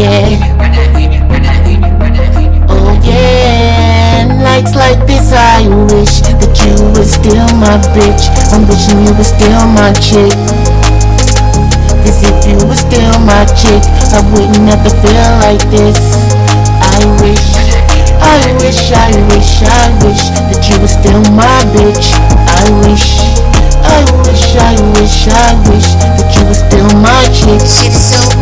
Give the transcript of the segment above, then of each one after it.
yeah. Oh yeah, nights like this I wish that you were still my bitch. I'm wishing you were still my chick. Cause if you were still my chick, I wouldn't to feel like this. I wish, I wish, I wish, I wish that you were still my bitch. I wish, I wish, I wish, I wish that you were still my chick. Shit is so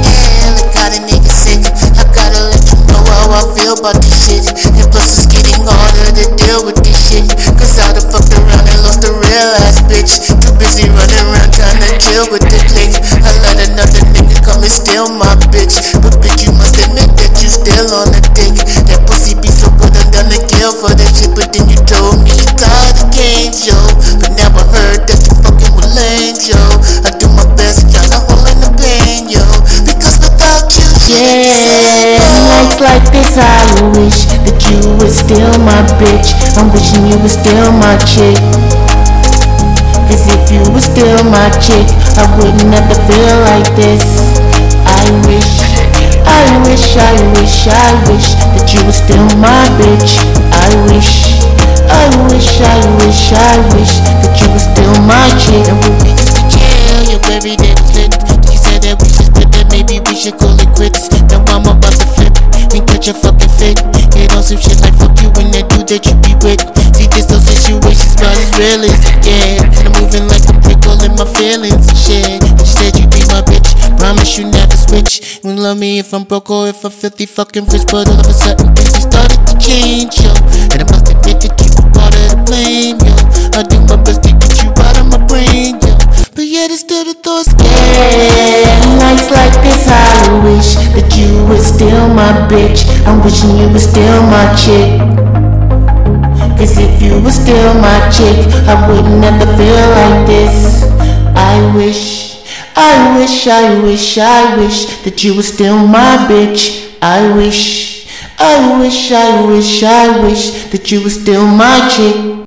bitch. But bitch, you must admit that you still on the dick. That pussy be so good, I'm done to kill for that shit. But then you told me you tired of games, yo. But now I heard that you fucking with lame, yo. I do my best, trying to hold in the pain, yo. Because without you, Yeah, nights like this I wish that you were still my bitch. I'm wishing you were still my chick. Cause if you were still my chick, I wouldn't have to feel like this. I wish that you were still my bitch. I wish, I wish, I wish, I wish that you were still my chick. And we to chill, your every day was lit. You said that we should split that, maybe we should call it quits. Now I'm about to flip and catch a fucking fit. Hit on some shit like fuck you and that dude that you be with. See, this those situations not as real as yeah. And I'm moving like I'm prickling my feelings and shit. You said you'd be my bitch. Promise you never switch. You love me if I'm broke or if I'm filthy fucking rich. But all of a sudden things started to change, yo. And I must admit that you were part of the blame, yo. I do my best to get you out of my brain, yo. But yet it's still the thoughts. Yeah, nights like this I wish that you were still my bitch. I'm wishing you were still my chick. Cause if you were still my chick, I wouldn't to feel I wish, I wish, I wish that you were still my bitch. I wish, I wish, I wish, I wish that you were still my chick.